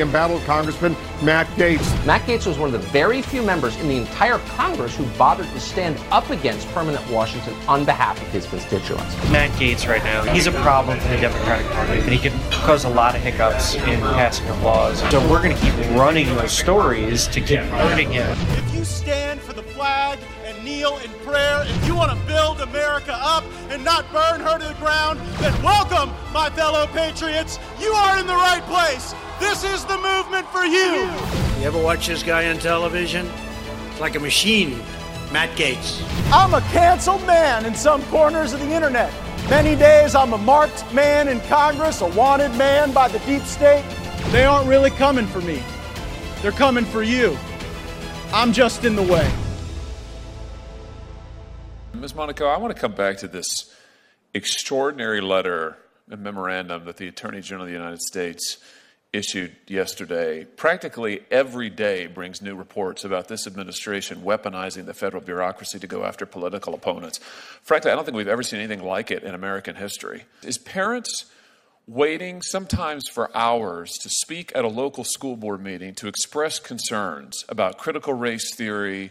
embattled Congressman Matt Gaetz. Matt Gaetz was one of the very few members in the entire Congress who bothered to stand up against permanent Washington on behalf of his constituents. Matt Gaetz, right now, he's a problem for the Democratic Party, and he can cause a lot of hiccups in passing of laws. So we're going to keep running those stories to keep hurting him. If you stand for the flag and kneel in prayer, if you want to build America up and not burn her to the ground, then welcome, my fellow patriots. You are in the right place. This is the movement for you. You ever watch this guy on television? It's like a machine. Matt Gaetz. I'm a canceled man in some corners of the internet. Many days I'm a marked man in Congress, a wanted man by the deep state. They aren't really coming for me. They're coming for you. I'm just in the way. Ms. Monaco, I want to come back to this extraordinary letter and memorandum that the Attorney General of the United States issued yesterday. Practically every day brings new reports about this administration weaponizing the federal bureaucracy to go after political opponents. Frankly, I don't think we've ever seen anything like it in American history. Is parents waiting sometimes for hours to speak at a local school board meeting to express concerns about critical race theory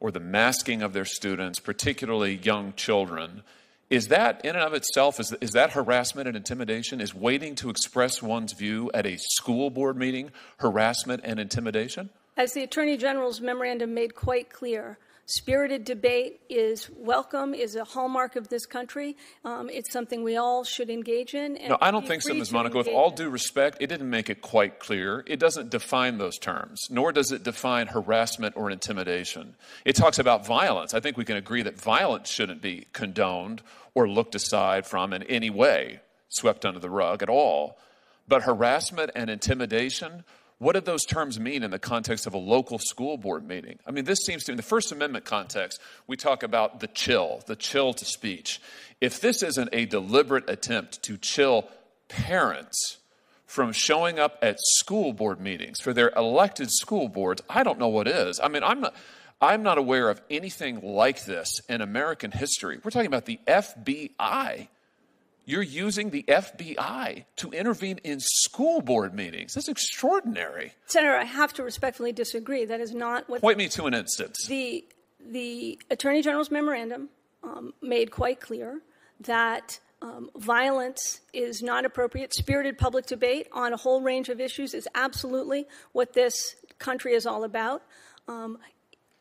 or the masking of their students, particularly young children, is that in and of itself is, is that harassment and intimidation? Is waiting to express one's view at a school board meeting harassment and intimidation? As the attorney general's memorandum made quite clear spirited debate is welcome is a hallmark of this country. Um, it's something we all should engage in no i don't think so ms. monaco. With all due respect it didn't make it quite clear. It doesn't define those terms nor does it define harassment or intimidation. It talks about violence. I think we can agree that violence shouldn't be condoned or looked aside from in any way swept under the rug at all. But harassment and intimidation what do those terms mean in the context of a local school board meeting? I mean, this seems to, in the First Amendment context, we talk about the chill, the chill to speech. If this isn't a deliberate attempt to chill parents from showing up at school board meetings for their elected school boards, I don't know what is. I mean, I'm not. I'm not aware of anything like this in American history. We're talking about the FBI you're using the FBI to intervene in school board meetings. That's extraordinary. Senator, I have to respectfully disagree. That is not what. Point me to an instance. The the Attorney General's memorandum um, made quite clear that um, violence is not appropriate. Spirited public debate on a whole range of issues is absolutely what this country is all about. Um,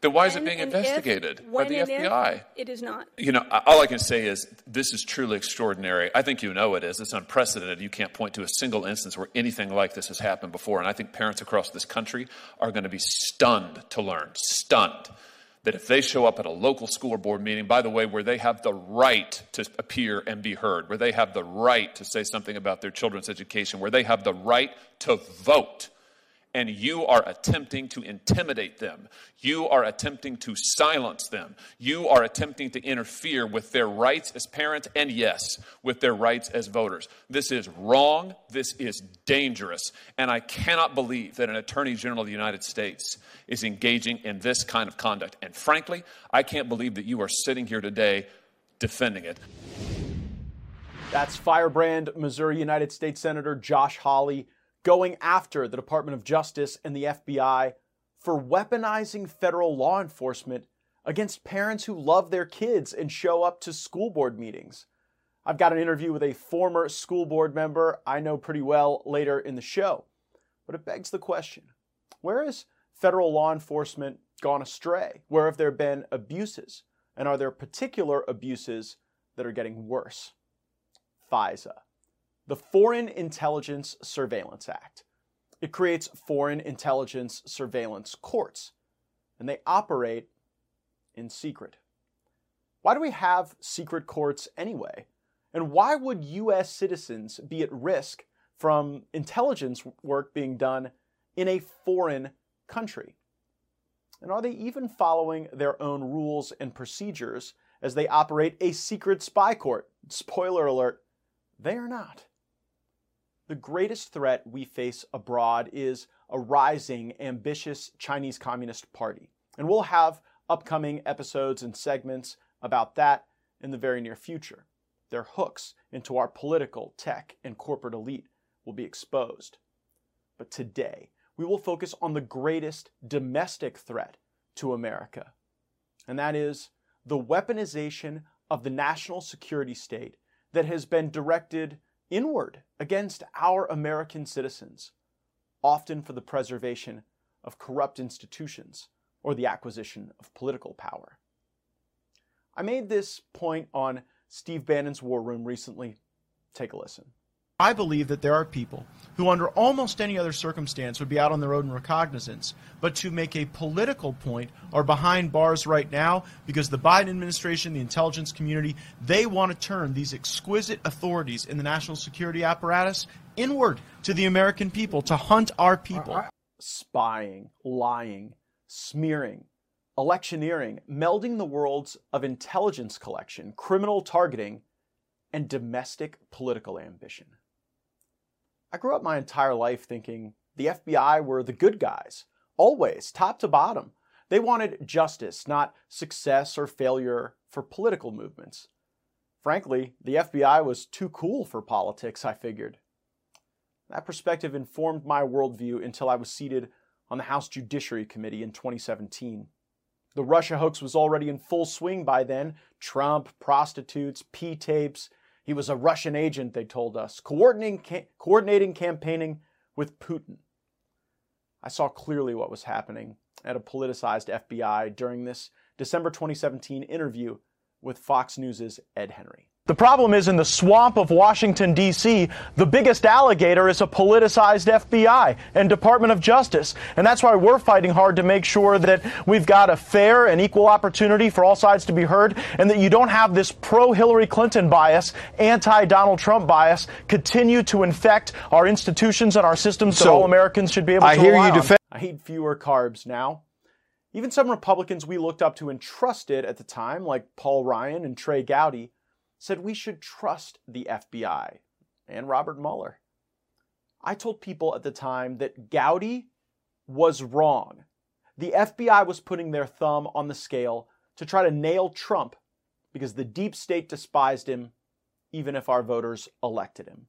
then why is it being investigated if, by the FBI? It is not. You know, all I can say is this is truly extraordinary. I think you know it is. It's unprecedented. You can't point to a single instance where anything like this has happened before. And I think parents across this country are going to be stunned to learn, stunned that if they show up at a local school board meeting, by the way, where they have the right to appear and be heard, where they have the right to say something about their children's education, where they have the right to vote and you are attempting to intimidate them. You are attempting to silence them. You are attempting to interfere with their rights as parents and, yes, with their rights as voters. This is wrong. This is dangerous. And I cannot believe that an Attorney General of the United States is engaging in this kind of conduct. And frankly, I can't believe that you are sitting here today defending it. That's Firebrand, Missouri United States Senator Josh Hawley going after the Department of Justice and the FBI for weaponizing federal law enforcement against parents who love their kids and show up to school board meetings. I've got an interview with a former school board member I know pretty well later in the show. But it begs the question where has federal law enforcement gone astray? Where have there been abuses? And are there particular abuses that are getting worse? FISA the Foreign Intelligence Surveillance Act. It creates foreign intelligence surveillance courts, and they operate in secret. Why do we have secret courts anyway? And why would US citizens be at risk from intelligence work being done in a foreign country? And are they even following their own rules and procedures as they operate a secret spy court? Spoiler alert, they are not. The greatest threat we face abroad is a rising, ambitious Chinese Communist Party. And we'll have upcoming episodes and segments about that in the very near future. Their hooks into our political, tech, and corporate elite will be exposed. But today, we will focus on the greatest domestic threat to America, and that is the weaponization of the national security state that has been directed inward against our American citizens, often for the preservation of corrupt institutions or the acquisition of political power. I made this point on Steve Bannon's War Room recently. Take a listen. I believe that there are people who, under almost any other circumstance, would be out on the road in recognizance, but to make a political point are behind bars right now because the Biden administration, the intelligence community, they want to turn these exquisite authorities in the national security apparatus inward to the American people to hunt our people. Spying, lying, smearing, electioneering, melding the worlds of intelligence collection, criminal targeting, and domestic political ambition. I grew up my entire life thinking the FBI were the good guys, always, top to bottom. They wanted justice, not success or failure for political movements. Frankly, the FBI was too cool for politics, I figured. That perspective informed my worldview until I was seated on the House Judiciary Committee in 2017. The Russia hoax was already in full swing by then Trump, prostitutes, P tapes, he was a Russian agent, they told us, coordinating, ca- coordinating campaigning with Putin. I saw clearly what was happening at a politicized FBI during this December 2017 interview with Fox News' Ed Henry. The problem is in the swamp of Washington, D.C., the biggest alligator is a politicized FBI and Department of Justice. And that's why we're fighting hard to make sure that we've got a fair and equal opportunity for all sides to be heard and that you don't have this pro Hillary Clinton bias, anti Donald Trump bias continue to infect our institutions and our systems so, that all Americans should be able I to hear rely you on. defend- I eat fewer carbs now. Even some Republicans we looked up to and trusted at the time, like Paul Ryan and Trey Gowdy, said we should trust the FBI and Robert Mueller. I told people at the time that Gowdy was wrong. The FBI was putting their thumb on the scale to try to nail Trump because the deep state despised him, even if our voters elected him.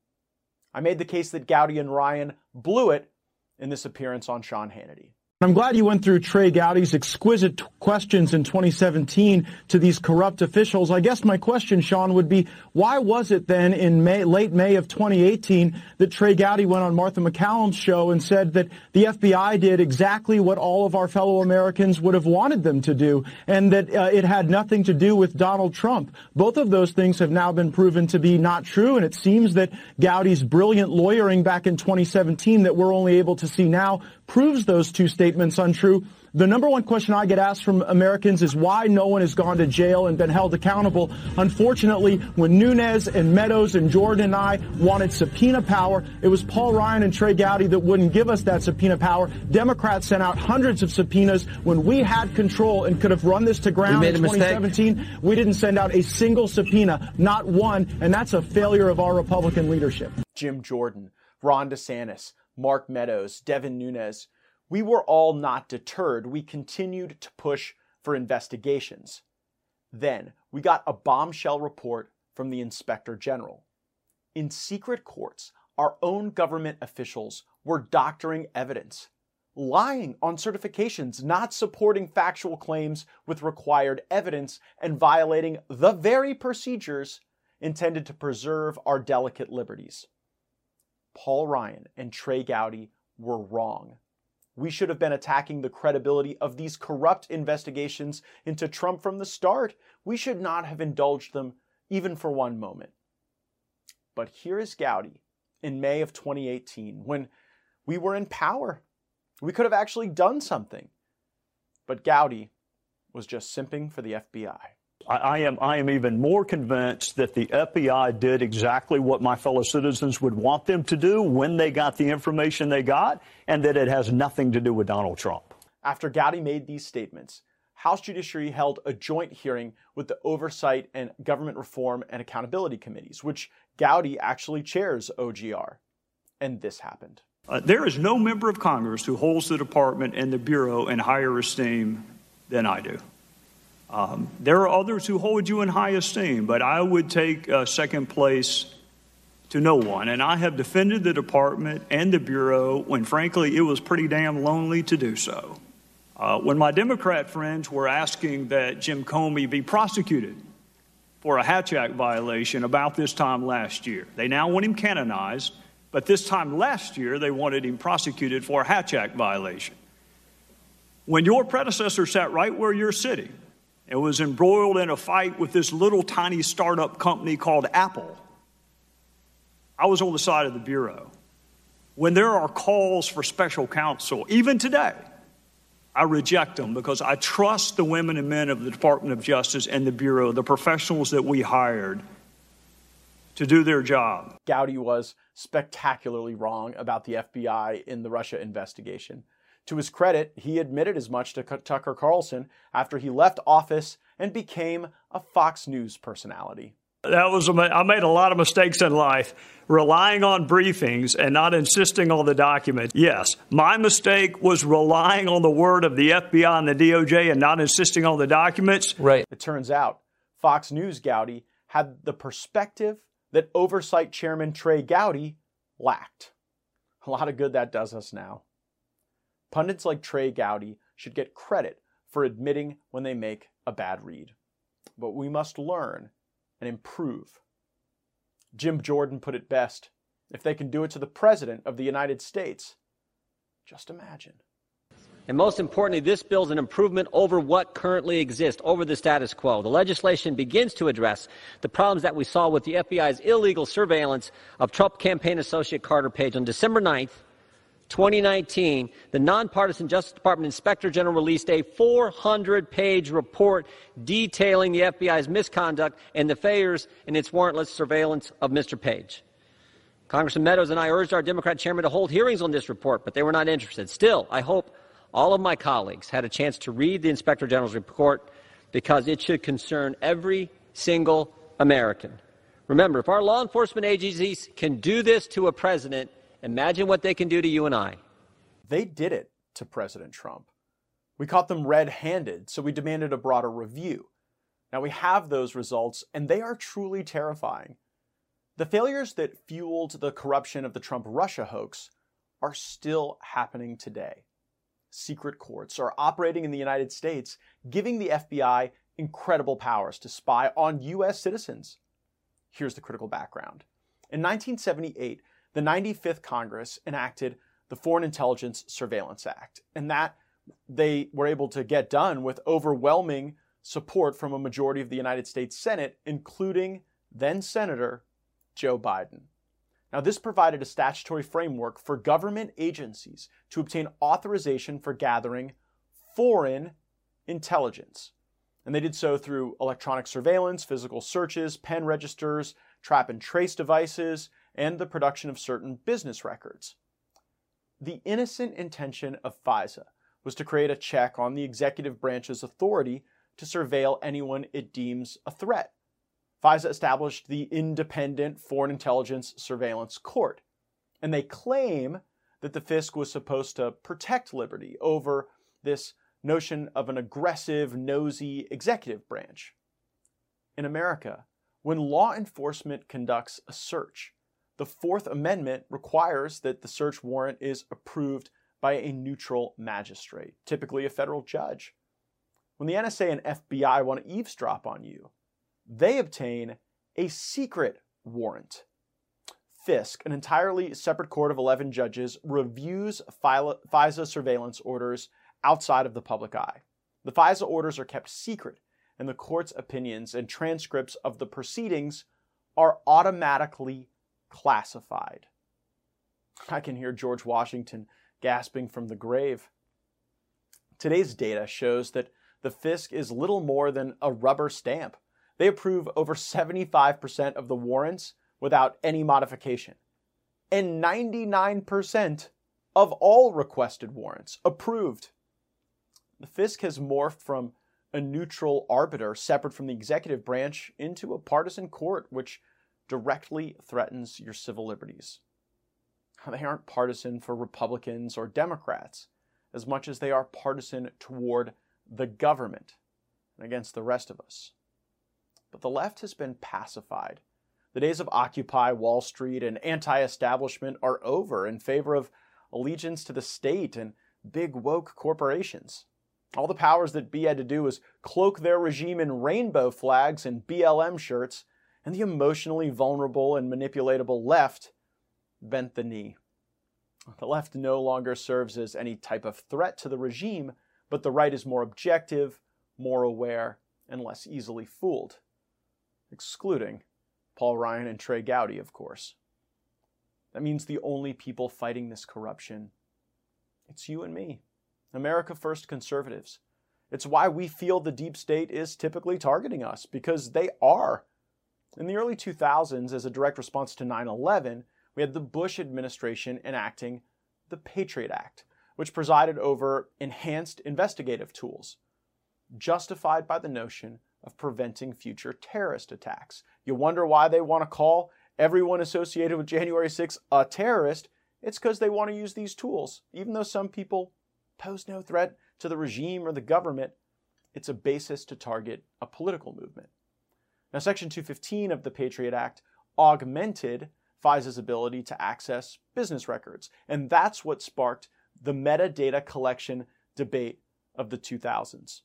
I made the case that Gowdy and Ryan blew it in this appearance on Sean Hannity. I'm glad you went through Trey Gowdy's exquisite questions in 2017 to these corrupt officials. I guess my question, Sean, would be why was it then in May, late May of 2018 that Trey Gowdy went on Martha MacCallum's show and said that the FBI did exactly what all of our fellow Americans would have wanted them to do and that uh, it had nothing to do with Donald Trump? Both of those things have now been proven to be not true, and it seems that Gowdy's brilliant lawyering back in 2017 that we're only able to see now proves those two statements untrue. The number one question I get asked from Americans is why no one has gone to jail and been held accountable. Unfortunately, when Nunes and Meadows and Jordan and I wanted subpoena power, it was Paul Ryan and Trey Gowdy that wouldn't give us that subpoena power. Democrats sent out hundreds of subpoenas when we had control and could have run this to ground in 2017. Mistake. We didn't send out a single subpoena, not one, and that's a failure of our Republican leadership. Jim Jordan, Ron DeSantis, Mark Meadows, Devin Nunes, we were all not deterred. We continued to push for investigations. Then we got a bombshell report from the Inspector General. In secret courts, our own government officials were doctoring evidence, lying on certifications, not supporting factual claims with required evidence, and violating the very procedures intended to preserve our delicate liberties. Paul Ryan and Trey Gowdy were wrong. We should have been attacking the credibility of these corrupt investigations into Trump from the start. We should not have indulged them even for one moment. But here is Gowdy in May of 2018 when we were in power. We could have actually done something. But Gowdy was just simping for the FBI. I, I, am I am even more convinced that the FBI did exactly what my fellow citizens would want them to do when they got the information they got, and that it has nothing to do with Donald Trump. After Gowdy made these statements, House Judiciary held a joint hearing with the Oversight and Government Reform and Accountability Committees, which Gowdy actually chairs OGR. And this happened. Uh, there is no member of Congress who holds the department and the Bureau in higher esteem than I do. Um, there are others who hold you in high esteem, but I would take uh, second place to no one. And I have defended the department and the Bureau when, frankly, it was pretty damn lonely to do so. Uh, when my Democrat friends were asking that Jim Comey be prosecuted for a Hatch Act violation about this time last year, they now want him canonized, but this time last year they wanted him prosecuted for a Hatch Act violation. When your predecessor sat right where you're sitting and was embroiled in a fight with this little tiny startup company called Apple, I was on the side of the Bureau. When there are calls for special counsel, even today, I reject them because I trust the women and men of the Department of Justice and the Bureau, the professionals that we hired to do their job. Gowdy was spectacularly wrong about the FBI in the Russia investigation. To his credit, he admitted as much to Tucker Carlson after he left office and became a Fox News personality. That was I made a lot of mistakes in life, relying on briefings and not insisting on the document. Yes, my mistake was relying on the word of the FBI and the DOJ and not insisting on the documents. Right. It turns out Fox News Gowdy had the perspective that oversight chairman Trey Gowdy lacked. A lot of good that does us now. Pundits like Trey Gowdy should get credit for admitting when they make a bad read. But we must learn and improve. Jim Jordan put it best if they can do it to the President of the United States, just imagine. And most importantly, this bill is an improvement over what currently exists, over the status quo. The legislation begins to address the problems that we saw with the FBI's illegal surveillance of Trump campaign associate Carter Page. On December 9th, 2019, the nonpartisan Justice Department Inspector General released a 400 page report detailing the FBI's misconduct and the failures in its warrantless surveillance of Mr. Page. Congressman Meadows and I urged our Democrat chairman to hold hearings on this report, but they were not interested. Still, I hope all of my colleagues had a chance to read the Inspector General's report because it should concern every single American. Remember, if our law enforcement agencies can do this to a president, Imagine what they can do to you and I. They did it to President Trump. We caught them red handed, so we demanded a broader review. Now we have those results, and they are truly terrifying. The failures that fueled the corruption of the Trump Russia hoax are still happening today. Secret courts are operating in the United States, giving the FBI incredible powers to spy on U.S. citizens. Here's the critical background. In 1978, the 95th Congress enacted the Foreign Intelligence Surveillance Act, and that they were able to get done with overwhelming support from a majority of the United States Senate, including then Senator Joe Biden. Now, this provided a statutory framework for government agencies to obtain authorization for gathering foreign intelligence. And they did so through electronic surveillance, physical searches, pen registers, trap and trace devices, and the production of certain business records. The innocent intention of FISA was to create a check on the executive branch's authority to surveil anyone it deems a threat. FISA established the Independent Foreign Intelligence Surveillance Court, and they claim that the FISC was supposed to protect liberty over this notion of an aggressive, nosy executive branch. In America, when law enforcement conducts a search, the Fourth Amendment requires that the search warrant is approved by a neutral magistrate, typically a federal judge. When the NSA and FBI want to eavesdrop on you, they obtain a secret warrant. FISC, an entirely separate court of 11 judges, reviews FISA surveillance orders outside of the public eye. The FISA orders are kept secret, and the court's opinions and transcripts of the proceedings are automatically classified. I can hear George Washington gasping from the grave. Today's data shows that the FISC is little more than a rubber stamp. They approve over 75% of the warrants without any modification. And 99% of all requested warrants approved. The FISC has morphed from a neutral arbiter separate from the executive branch into a partisan court, which directly threatens your civil liberties. They aren't partisan for Republicans or Democrats as much as they are partisan toward the government and against the rest of us. But the left has been pacified. The days of Occupy Wall Street and anti establishment are over in favor of allegiance to the state and big woke corporations. All the powers that be had to do was cloak their regime in rainbow flags and BLM shirts, and the emotionally vulnerable and manipulatable left bent the knee. The left no longer serves as any type of threat to the regime, but the right is more objective, more aware, and less easily fooled. Excluding Paul Ryan and Trey Gowdy, of course. That means the only people fighting this corruption, it's you and me, America First conservatives. It's why we feel the deep state is typically targeting us, because they are. In the early 2000s, as a direct response to 9 11, we had the Bush administration enacting the Patriot Act, which presided over enhanced investigative tools, justified by the notion of preventing future terrorist attacks. You wonder why they want to call everyone associated with January 6 a terrorist? It's because they want to use these tools. Even though some people pose no threat to the regime or the government, it's a basis to target a political movement. Now, Section 215 of the Patriot Act augmented FISA's ability to access business records, and that's what sparked the metadata collection debate of the 2000s.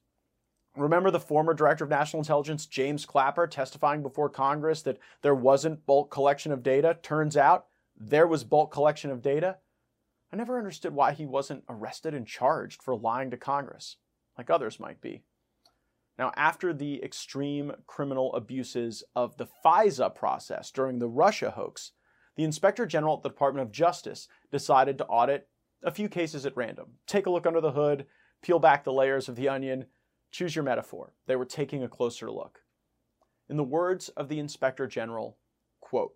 Remember the former Director of National Intelligence, James Clapper, testifying before Congress that there wasn't bulk collection of data? Turns out there was bulk collection of data. I never understood why he wasn't arrested and charged for lying to Congress, like others might be. Now, after the extreme criminal abuses of the FISA process during the Russia hoax, the Inspector General at the Department of Justice decided to audit a few cases at random. Take a look under the hood, peel back the layers of the onion, Choose your metaphor. They were taking a closer look. In the words of the Inspector General, quote,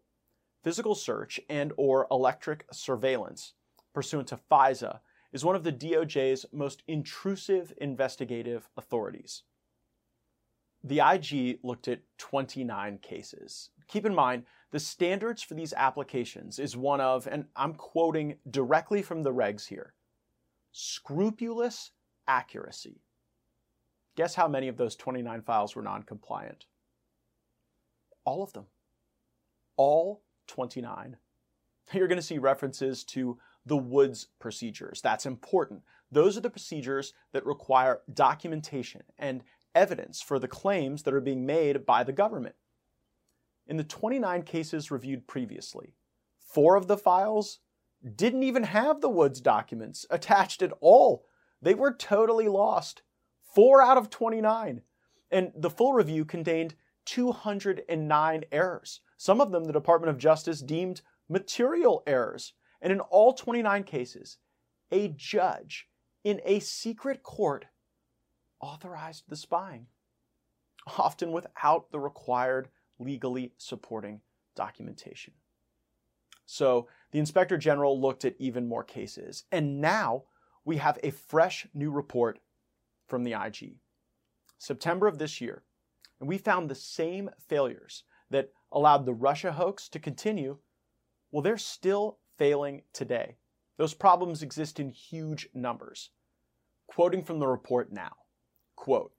physical search and or electric surveillance pursuant to FISA is one of the DOJ's most intrusive investigative authorities. The IG looked at 29 cases. Keep in mind, the standards for these applications is one of, and I'm quoting directly from the regs here, scrupulous accuracy. Guess how many of those 29 files were non compliant? All of them. All 29. You're going to see references to the Woods procedures. That's important. Those are the procedures that require documentation and evidence for the claims that are being made by the government. In the 29 cases reviewed previously, four of the files didn't even have the Woods documents attached at all. They were totally lost. Four out of 29. And the full review contained 209 errors. Some of them the Department of Justice deemed material errors. And in all 29 cases, a judge in a secret court authorized the spying, often without the required legally supporting documentation. So the Inspector General looked at even more cases, and now we have a fresh new report from the IG. September of this year, and we found the same failures that allowed the Russia hoax to continue. Well, they're still failing today. Those problems exist in huge numbers. Quoting from the report now, quote,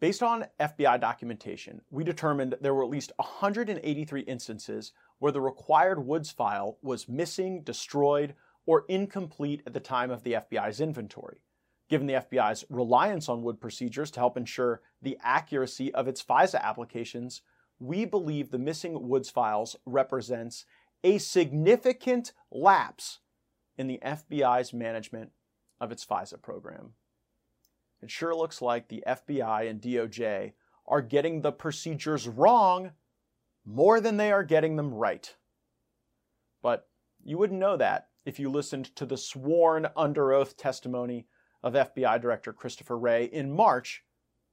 Based on FBI documentation, we determined there were at least 183 instances where the required Woods file was missing, destroyed, or incomplete at the time of the FBI's inventory. Given the FBI's reliance on Wood procedures to help ensure the accuracy of its FISA applications, we believe the missing Woods files represents a significant lapse in the FBI's management of its FISA program. It sure looks like the FBI and DOJ are getting the procedures wrong more than they are getting them right. But you wouldn't know that if you listened to the sworn under oath testimony of FBI Director Christopher Wray in March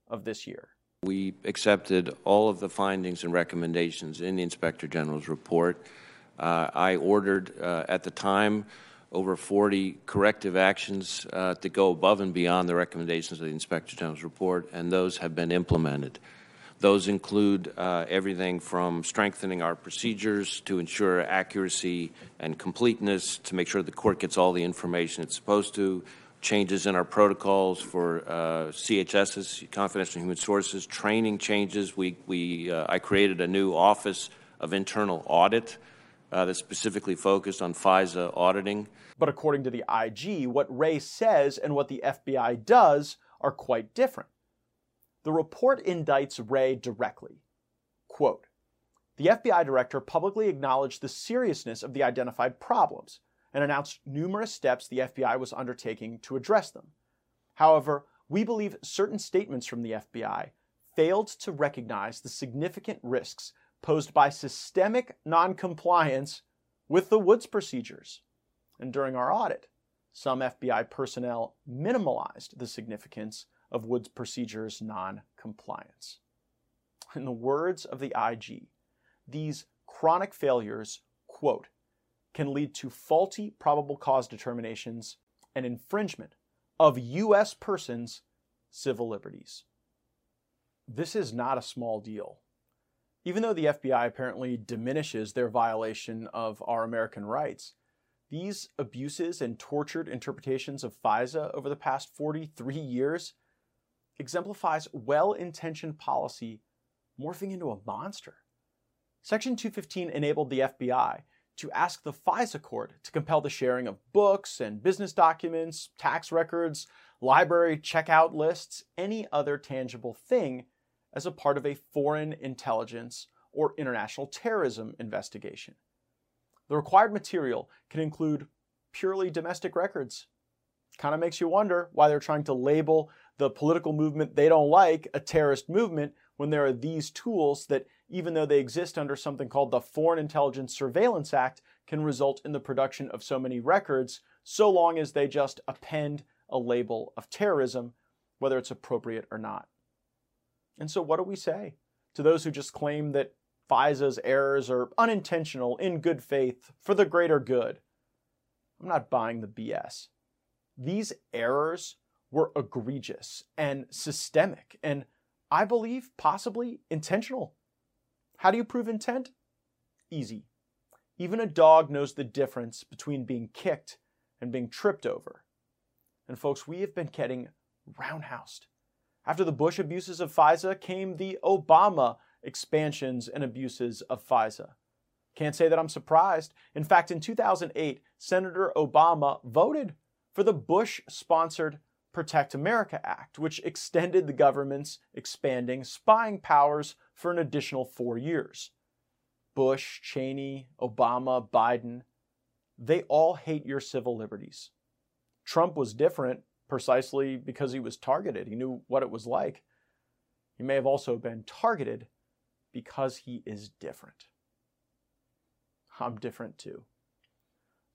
of this year. We accepted all of the findings and recommendations in the Inspector General's report. Uh, I ordered uh, at the time over 40 corrective actions uh, to go above and beyond the recommendations of the Inspector General's report, and those have been implemented. Those include uh, everything from strengthening our procedures to ensure accuracy and completeness, to make sure the court gets all the information it's supposed to, changes in our protocols for uh, CHSs, confidential human sources, training changes. We, we, uh, I created a new office of internal audit uh, that's specifically focused on FISA auditing. But according to the IG, what Wray says and what the FBI does are quite different. The report indicts Wray directly. Quote, the FBI director publicly acknowledged the seriousness of the identified problems and announced numerous steps the FBI was undertaking to address them. However, we believe certain statements from the FBI failed to recognize the significant risks posed by systemic noncompliance with the Woods procedures. And during our audit, some FBI personnel minimalized the significance of Woods procedures noncompliance. In the words of the IG, these chronic failures, quote, can lead to faulty probable cause determinations and infringement of U.S. persons' civil liberties. This is not a small deal. Even though the FBI apparently diminishes their violation of our American rights, these abuses and tortured interpretations of FISA over the past 43 years exemplifies well-intentioned policy morphing into a monster. Section 215 enabled the FBI to ask the FISA court to compel the sharing of books and business documents, tax records, library checkout lists, any other tangible thing as a part of a foreign intelligence or international terrorism investigation. The required material can include purely domestic records. Kind of makes you wonder why they're trying to label the political movement they don't like a terrorist movement when there are these tools that, even though they exist under something called the Foreign Intelligence Surveillance Act, can result in the production of so many records, so long as they just append a label of terrorism, whether it's appropriate or not. And so, what do we say to those who just claim that FISA's errors are unintentional, in good faith, for the greater good? I'm not buying the BS. These errors were egregious and systemic, and I believe possibly intentional. How do you prove intent? Easy. Even a dog knows the difference between being kicked and being tripped over. And folks, we have been getting roundhoused. After the Bush abuses of FISA came the Obama expansions and abuses of FISA. Can't say that I'm surprised. In fact, in 2008, Senator Obama voted for the Bush sponsored Protect America Act, which extended the government's expanding spying powers for an additional four years. Bush, Cheney, Obama, Biden, they all hate your civil liberties. Trump was different precisely because he was targeted. He knew what it was like. He may have also been targeted because he is different. I'm different too.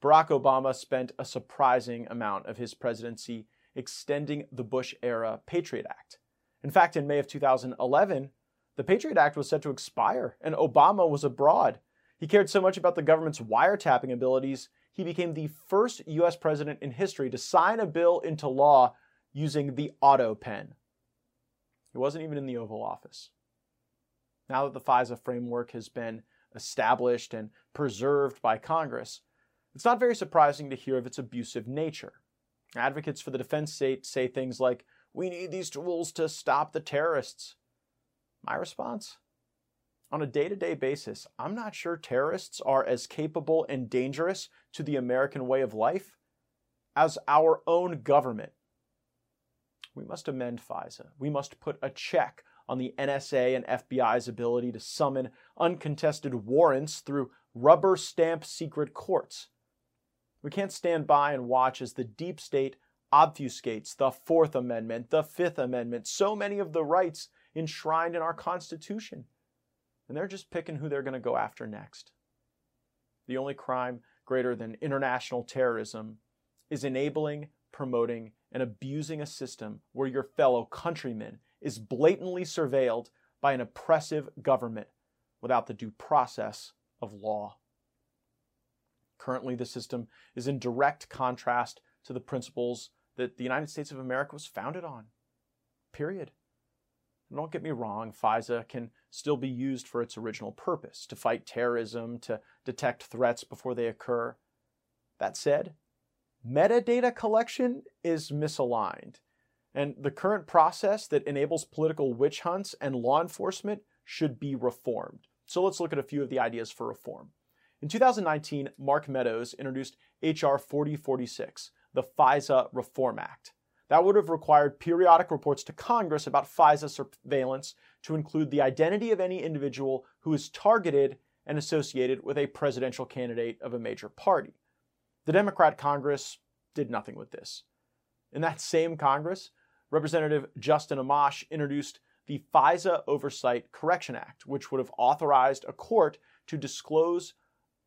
Barack Obama spent a surprising amount of his presidency extending the Bush era Patriot Act. In fact, in May of 2011, the Patriot Act was set to expire and Obama was abroad. He cared so much about the government's wiretapping abilities he became the first US president in history to sign a bill into law using the auto pen. He wasn't even in the Oval Office. Now that the FISA framework has been established and preserved by Congress, it's not very surprising to hear of its abusive nature. Advocates for the defense state say things like, we need these tools to stop the terrorists. My response? On a day to day basis, I'm not sure terrorists are as capable and dangerous to the American way of life as our own government. We must amend FISA. We must put a check on the NSA and FBI's ability to summon uncontested warrants through rubber stamp secret courts. We can't stand by and watch as the deep state obfuscates the Fourth Amendment, the Fifth Amendment, so many of the rights enshrined in our Constitution and they're just picking who they're going to go after next. The only crime greater than international terrorism is enabling, promoting, and abusing a system where your fellow countrymen is blatantly surveilled by an oppressive government without the due process of law. Currently, the system is in direct contrast to the principles that the United States of America was founded on. Period. Don't get me wrong, FISA can still be used for its original purpose to fight terrorism, to detect threats before they occur. That said, metadata collection is misaligned, and the current process that enables political witch hunts and law enforcement should be reformed. So let's look at a few of the ideas for reform. In 2019, Mark Meadows introduced H.R. 4046, the FISA Reform Act. That would have required periodic reports to Congress about FISA surveillance to include the identity of any individual who is targeted and associated with a presidential candidate of a major party. The Democrat Congress did nothing with this. In that same Congress, Representative Justin Amash introduced the FISA Oversight Correction Act, which would have authorized a court to disclose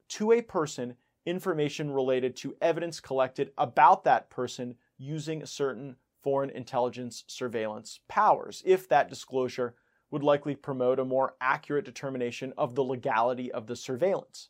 to a person information related to evidence collected about that person using certain foreign intelligence surveillance powers, if that disclosure would likely promote a more accurate determination of the legality of the surveillance.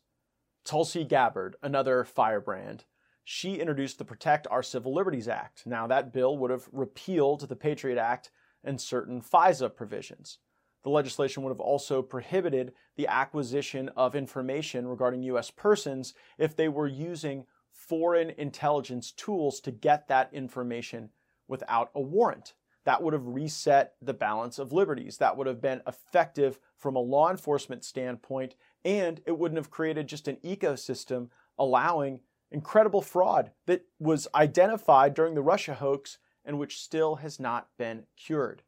Tulsi Gabbard, another firebrand, she introduced the Protect Our Civil Liberties Act. Now, that bill would have repealed the Patriot Act and certain FISA provisions. The legislation would have also prohibited the acquisition of information regarding U.S. persons if they were using foreign intelligence tools to get that information without a warrant. That would have reset the balance of liberties. That would have been effective from a law enforcement standpoint, and it wouldn't have created just an ecosystem allowing incredible fraud that was identified during the Russia hoax and which still has not been cured.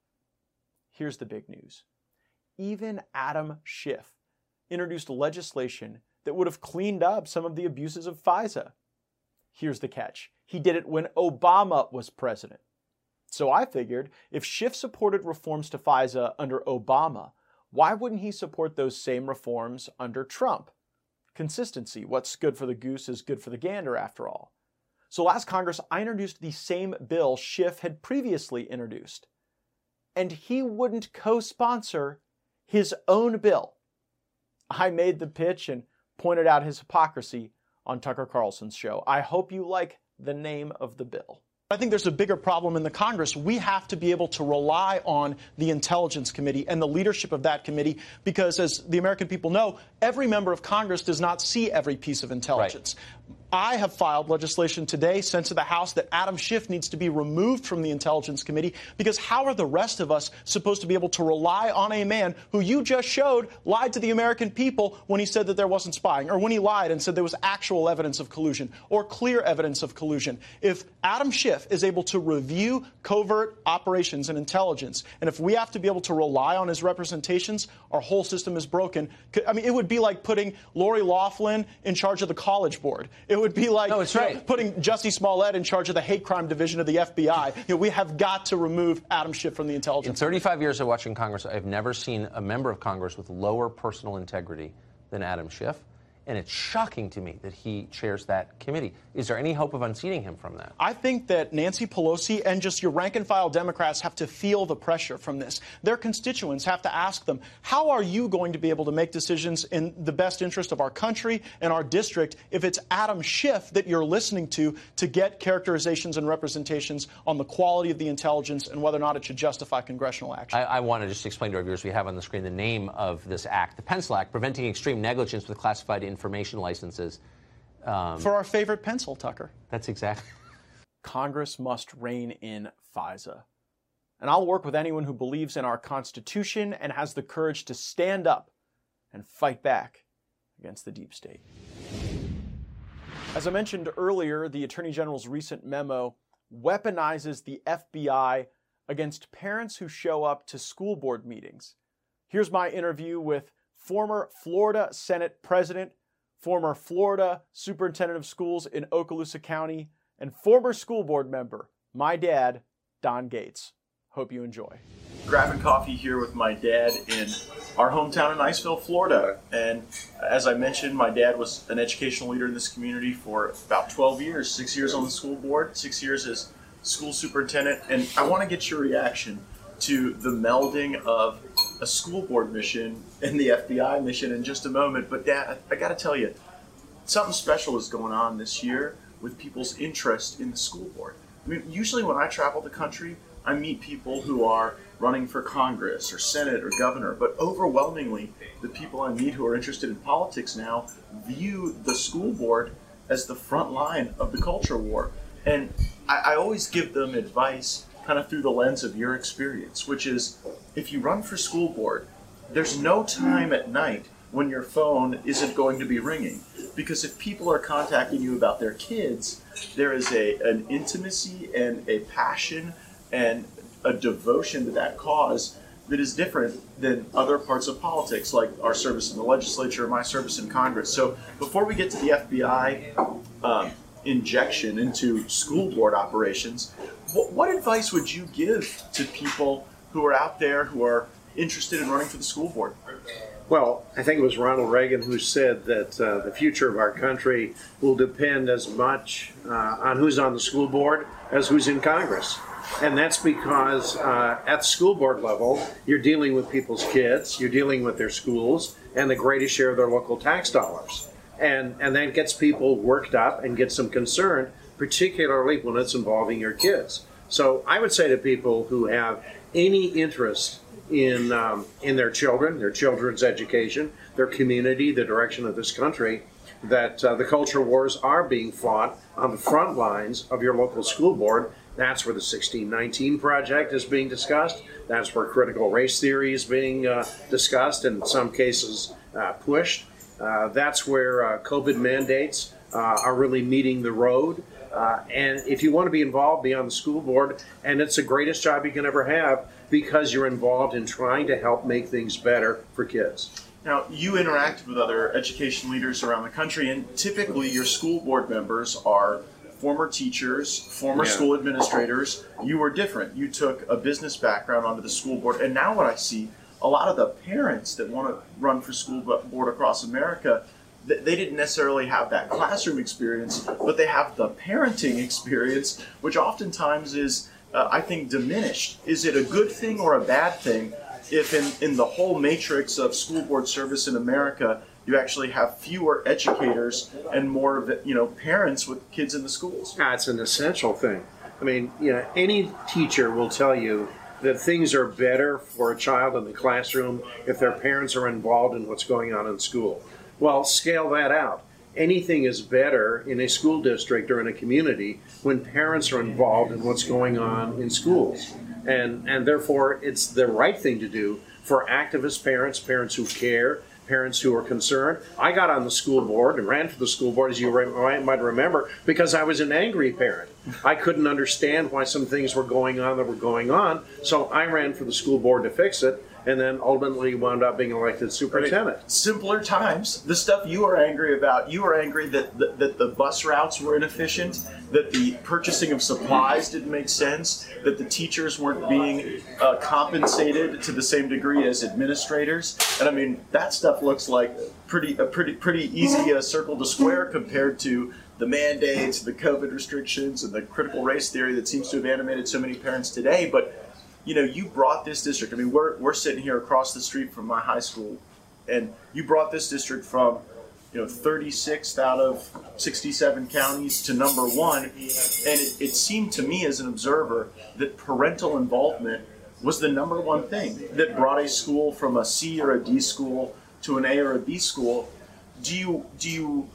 Here's the big news. Even Adam Schiff introduced legislation that would have cleaned up some of the abuses of FISA. Here's the catch. He did it when Obama was president. So I figured if Schiff supported reforms to FISA under Obama, why wouldn't he support those same reforms under Trump? Consistency. What's good for the goose is good for the gander, after all. So last Congress, I introduced the same bill Schiff had previously introduced. And he wouldn't co sponsor his own bill. I made the pitch and pointed out his hypocrisy on Tucker Carlson's show. I hope you like the name of the bill. I think there's a bigger problem in the Congress. We have to be able to rely on the Intelligence Committee and the leadership of that committee because, as the American people know, every member of Congress does not see every piece of intelligence. Right. I have filed legislation today sent to the House that Adam Schiff needs to be removed from the Intelligence Committee because how are the rest of us supposed to be able to rely on a man who you just showed lied to the American people when he said that there wasn't spying or when he lied and said there was actual evidence of collusion or clear evidence of collusion? If Adam Schiff is able to review covert operations and intelligence, and if we have to be able to rely on his representations, our whole system is broken. I mean, it would be like putting Lori Loughlin in charge of the College Board. It would be like no, right. know, putting Jussie Smollett in charge of the hate crime division of the FBI. You know, we have got to remove Adam Schiff from the intelligence. In 35 years of watching Congress, I've never seen a member of Congress with lower personal integrity than Adam Schiff and it's shocking to me that he chairs that committee. Is there any hope of unseating him from that? I think that Nancy Pelosi and just your rank and file Democrats have to feel the pressure from this. Their constituents have to ask them, how are you going to be able to make decisions in the best interest of our country and our district if it's Adam Schiff that you're listening to to get characterizations and representations on the quality of the intelligence and whether or not it should justify congressional action? I, I want to just explain to our viewers we have on the screen the name of this act, the Pencil Act, Preventing Extreme Negligence with Classified Information information licenses. Um, For our favorite pencil, Tucker. That's exactly. Congress must rein in FISA. And I'll work with anyone who believes in our Constitution and has the courage to stand up and fight back against the deep state. As I mentioned earlier, the Attorney General's recent memo weaponizes the FBI against parents who show up to school board meetings. Here's my interview with former Florida Senate President former Florida Superintendent of Schools in Okaloosa County, and former school board member, my dad, Don Gaetz. Hope you enjoy. Grabbing coffee here with my dad in our hometown in Niceville, Florida. And as I mentioned, my dad was an educational leader in this community for about 12 years, six years on the school board, six years as school superintendent. And I want to get your reaction to the melding of a school board mission and the FBI mission in just a moment. But Dad, I got to tell you, something special is going on this year with people's interest in the school board. I mean, usually when I travel the country, I meet people who are running for Congress or Senate or governor, but overwhelmingly, the people I meet who are interested in politics now view the school board as the front line of the culture war. And I, I always give them advice kind of through the lens of your experience, which is if you run for school board, there's no time at night when your phone isn't going to be ringing. Because if people are contacting you about their kids, there is a an intimacy and a passion and a devotion to that cause that is different than other parts of politics, like our service in the legislature or my service in Congress. So before we get to the FBI um, injection into school board operations, what, what advice would you give to people who are out there who are interested in running for the school board? Well, I think it was Ronald Reagan who said that uh, the future of our country will depend as much uh, on who's on the school board as who's in Congress. And that's because uh, at the school board level, you're dealing with people's kids, you're dealing with their schools, and the greatest share of their local tax dollars. And, and that gets people worked up and gets them concerned, particularly when it's involving your kids. So I would say to people who have any interest in, um, in their children, their children's education, their community, the direction of this country, that uh, the culture wars are being fought on the front lines of your local school board that's where the 1619 project is being discussed. That's where critical race theory is being uh, discussed and in some cases uh, pushed. Uh, that's where uh, COVID mandates uh, are really meeting the road. Uh, and if you want to be involved, be on the school board. And it's the greatest job you can ever have because you're involved in trying to help make things better for kids. Now, you interacted with other education leaders around the country, and typically your school board members are former teachers, former yeah. school administrators. You were different. You took a business background onto the school board. And now, what I see, a lot of the parents that want to run for school board across America, they didn't necessarily have that classroom experience, but they have the parenting experience, which oftentimes is, uh, I think, diminished. Is it a good thing or a bad thing if, in, in the whole matrix of school board service in America, you actually have fewer educators and more you know parents with kids in the schools. That's an essential thing. I mean, you know, any teacher will tell you that things are better for a child in the classroom if their parents are involved in what's going on in school. Well, scale that out. Anything is better in a school district or in a community when parents are involved in what's going on in schools. And, and therefore, it's the right thing to do for activist parents, parents who care, parents who were concerned. I got on the school board and ran for the school board, as you might remember, because I was an angry parent. I couldn't understand why some things were going on that were going on, so I ran for the school board to fix it and then ultimately wound up being elected superintendent. Right. Simpler times. The stuff you are angry about, you are angry that, that, that the bus routes were inefficient, that the purchasing of supplies didn't make sense, that the teachers weren't being uh, compensated to the same degree as administrators. And I mean, that stuff looks like pretty a pretty pretty easy uh, circle to square compared to the mandates, the COVID restrictions, and the critical race theory that seems to have animated so many parents today. But you know, you brought this district. I mean, we're, we're sitting here across the street from my high school, and you brought this district from, you know, 36th out of 67 counties to number one. And it, it seemed to me as an observer that parental involvement was the number one thing that brought a school from a C or a D school to an A or a B school. Do you, do you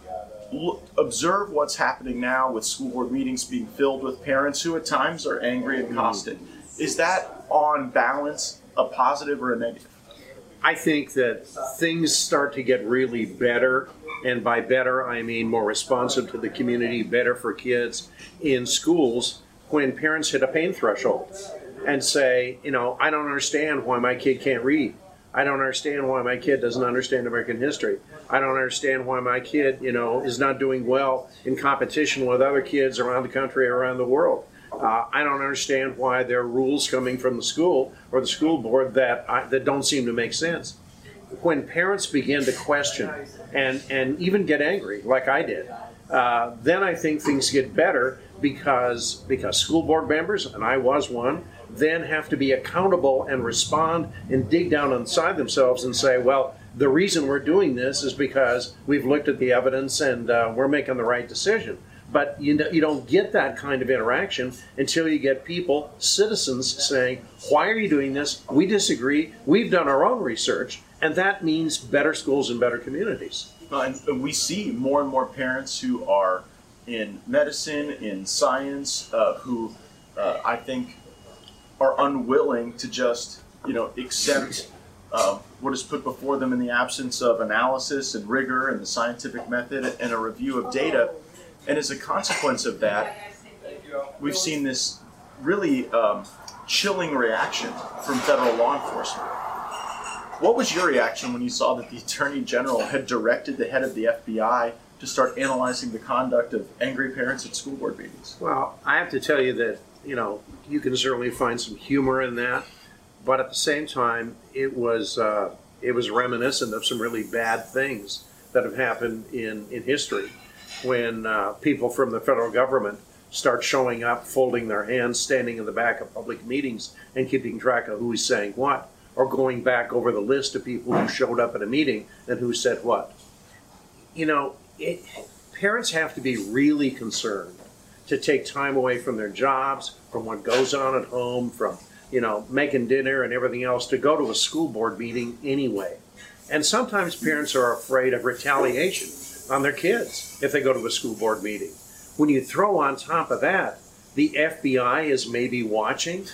look, observe what's happening now with school board meetings being filled with parents who at times are angry and caustic? Is that on balance a positive or a negative? I think that things start to get really better, and by better, I mean more responsive to the community, better for kids in schools when parents hit a pain threshold and say, you know, I don't understand why my kid can't read. I don't understand why my kid doesn't understand American history. I don't understand why my kid, you know, is not doing well in competition with other kids around the country, around the world. Uh, I don't understand why there are rules coming from the school or the school board that I, that don't seem to make sense. When parents begin to question and and even get angry, like I did, uh, then I think things get better because because school board members and I was one then have to be accountable and respond and dig down inside themselves and say, well, the reason we're doing this is because we've looked at the evidence and uh, we're making the right decision. But you, know, you don't get that kind of interaction until you get people, citizens, saying, Why are you doing this? We disagree. We've done our own research. And that means better schools and better communities. Uh, and we see more and more parents who are in medicine, in science, uh, who uh, I think are unwilling to just, you know, accept uh, what is put before them in the absence of analysis and rigor and the scientific method and a review of data. And as a consequence of that, we've seen this really um, chilling reaction from federal law enforcement. What was your reaction when you saw that the Attorney General had directed the head of the FBI to start analyzing the conduct of angry parents at school board meetings? Well, I have to tell you that, you know, you can certainly find some humor in that, but at the same time, it was, uh, it was reminiscent of some really bad things that have happened in, in history when uh, people from the federal government start showing up, folding their hands, standing in the back of public meetings, and keeping track of who is saying what, or going back over the list of people who showed up at a meeting and who said what. You know, it, parents have to be really concerned to take time away from their jobs, from what goes on at home, from you know making dinner and everything else to go to a school board meeting anyway. And sometimes parents are afraid of retaliation on their kids if they go to a school board meeting. When you throw on top of that, the FBI is maybe watching,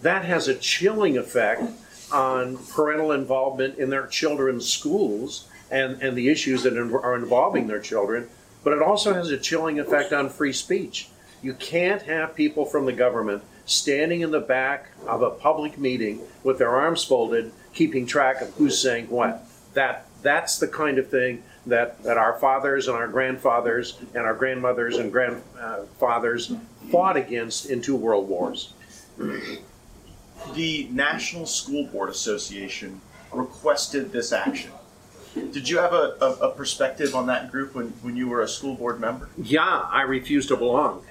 that has a chilling effect on parental involvement in their children's schools and, and the issues that are involving their children, but it also has a chilling effect on free speech. You can't have people from the government standing in the back of a public meeting with their arms folded, keeping track of who's saying what. That that's the kind of thing that, that our fathers and our grandfathers and our grandmothers and grandfathers fought against in two world wars. The National School Board Association requested this action. Did you have a, a, a perspective on that group when, when you were a school board member? Yeah, I refused to belong.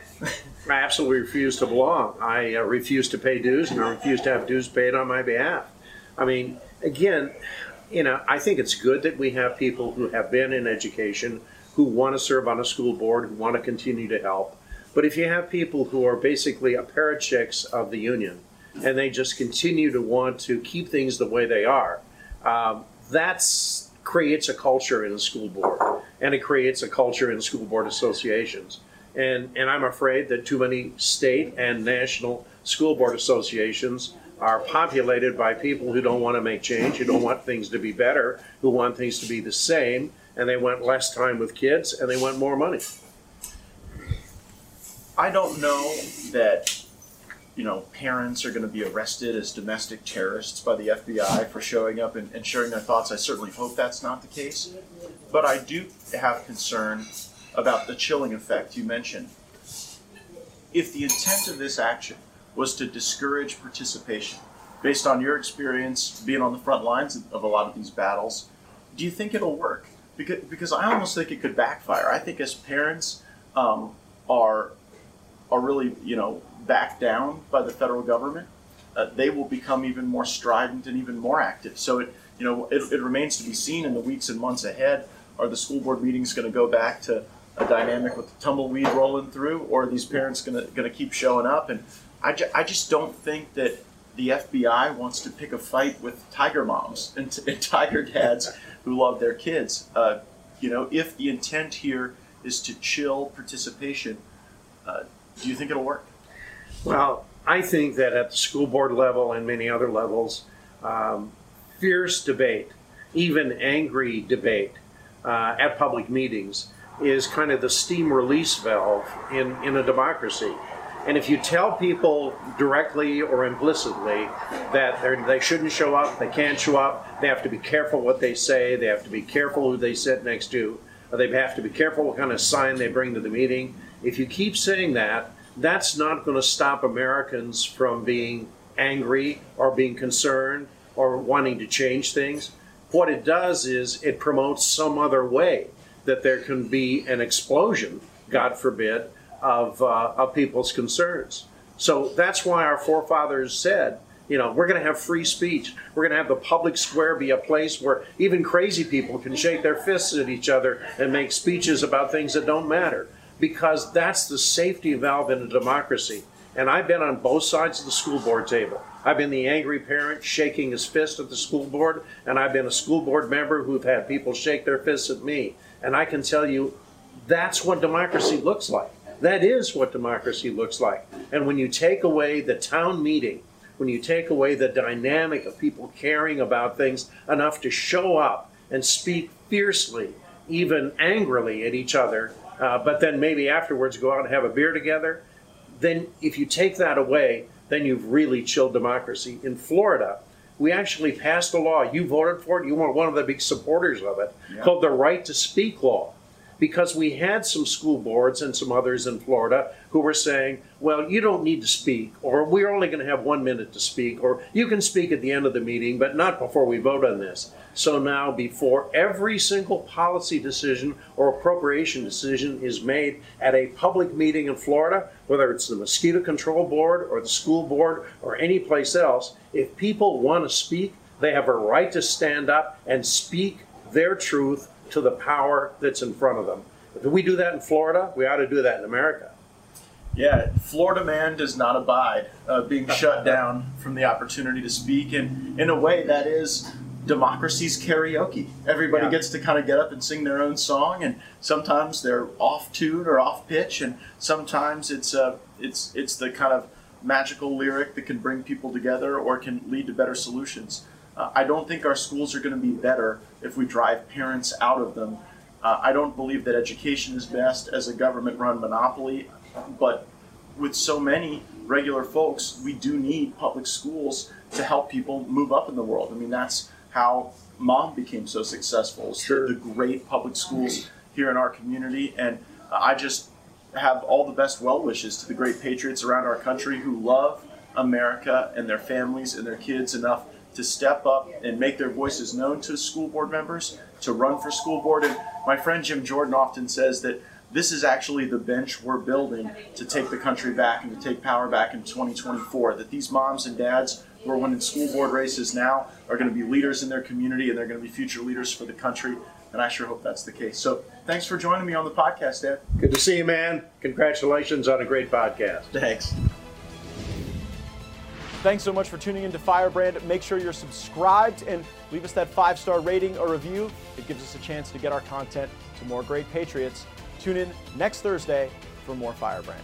I absolutely refused to belong. I uh, refuse to pay dues, and I refused to have dues paid on my behalf. I mean, again, you know, I think it's good that we have people who have been in education, who want to serve on a school board, who want to continue to help. But if you have people who are basically a apparatchiks of the union, and they just continue to want to keep things the way they are, um, that's creates a culture in a school board, and it creates a culture in school board associations. And, and I'm afraid that too many state and national school board associations are populated by people who don't want to make change, who don't want things to be better, who want things to be the same, and they want less time with kids and they want more money. I don't know that you know parents are going to be arrested as domestic terrorists by the FBI for showing up and, and sharing their thoughts. I certainly hope that's not the case, but I do have concern about the chilling effect you mentioned. If the intent of this action was to discourage participation, based on your experience being on the front lines of a lot of these battles, do you think it'll work? Because, because I almost think it could backfire. I think as parents um, are are really you know backed down by the federal government, uh, they will become even more strident and even more active. So it you know it, it remains to be seen in the weeks and months ahead. Are the school board meetings going to go back to a dynamic with the tumbleweed rolling through, or are these parents going to going to keep showing up? And I, ju- I just don't think that the FBI wants to pick a fight with tiger moms and, t- and tiger dads who love their kids. Uh, you know, if the intent here is to chill participation, uh, do you think it'll work? Well, I think that at the school board level and many other levels, um, fierce debate, even angry debate uh, at public meetings is kind of the steam release valve in, in a democracy. And if you tell people directly or implicitly that they shouldn't show up, they can't show up, they have to be careful what they say, they have to be careful who they sit next to, they have to be careful what kind of sign they bring to the meeting. If you keep saying that, that's not going to stop Americans from being angry or being concerned or wanting to change things. What it does is it promotes some other way that there can be an explosion, God forbid, of, uh, of people's concerns. So that's why our forefathers said, you know, we're going to have free speech. We're going to have the public square be a place where even crazy people can shake their fists at each other and make speeches about things that don't matter. Because that's the safety valve in a democracy. And I've been on both sides of the school board table. I've been the angry parent shaking his fist at the school board, and I've been a school board member who've had people shake their fists at me. And I can tell you, that's what democracy looks like. That is what democracy looks like. And when you take away the town meeting when you take away the dynamic of people caring about things enough to show up and speak fiercely, even angrily at each other, uh, but then maybe afterwards go out and have a beer together, then if you take that away, then you've really chilled democracy. In Florida, we actually passed a law. You voted for it. You were one of the big supporters of it, Yeah. called the Right to Speak Law. Because we had some school boards and some others in Florida who were saying, well, you don't need to speak, or we're only going to have one minute to speak, or you can speak at the end of the meeting, but not before we vote on this. So now, before every single policy decision or appropriation decision is made at a public meeting in Florida, whether it's the mosquito control board or the school board or any place else, if people want to speak, they have a right to stand up and speak their truth to the power that's in front of them. If we do that in Florida, we ought to do that in America. Yeah, Florida man does not abide uh, being shut down from the opportunity to speak, and in a way, that is democracy's karaoke. Everybody Yeah. gets to kind of get up and sing their own song, and sometimes they're off tune or off pitch, and sometimes it's uh, it's it's the kind of magical lyric that can bring people together or can lead to better solutions. Uh, I don't think our schools are going to be better if we drive parents out of them. Uh, I don't believe that education is best as a government run monopoly, but with so many regular folks, we do need public schools to help people move up in the world. I mean, that's how mom became so successful. Sure. The great public schools here in our community. And I just have all the best well wishes to the great patriots around our country who love America and their families and their kids enough to step up and make their voices known to school board members, to run for school board. And my friend Jim Jordan often says that this is actually the bench we're building to take the country back and to take power back in 2024. That these moms and dads who are winning school board races now are going to be leaders in their community and they're going to be future leaders for the country. And I sure hope that's the case. So thanks for joining me on the podcast, Dad. Good to see you, man. Congratulations on a great podcast. Thanks. Thanks so much for tuning in to Firebrand. Make sure you're subscribed and leave us that five star rating or review. It gives us a chance to get our content to more great patriots. Tune in next Thursday for more Firebrand.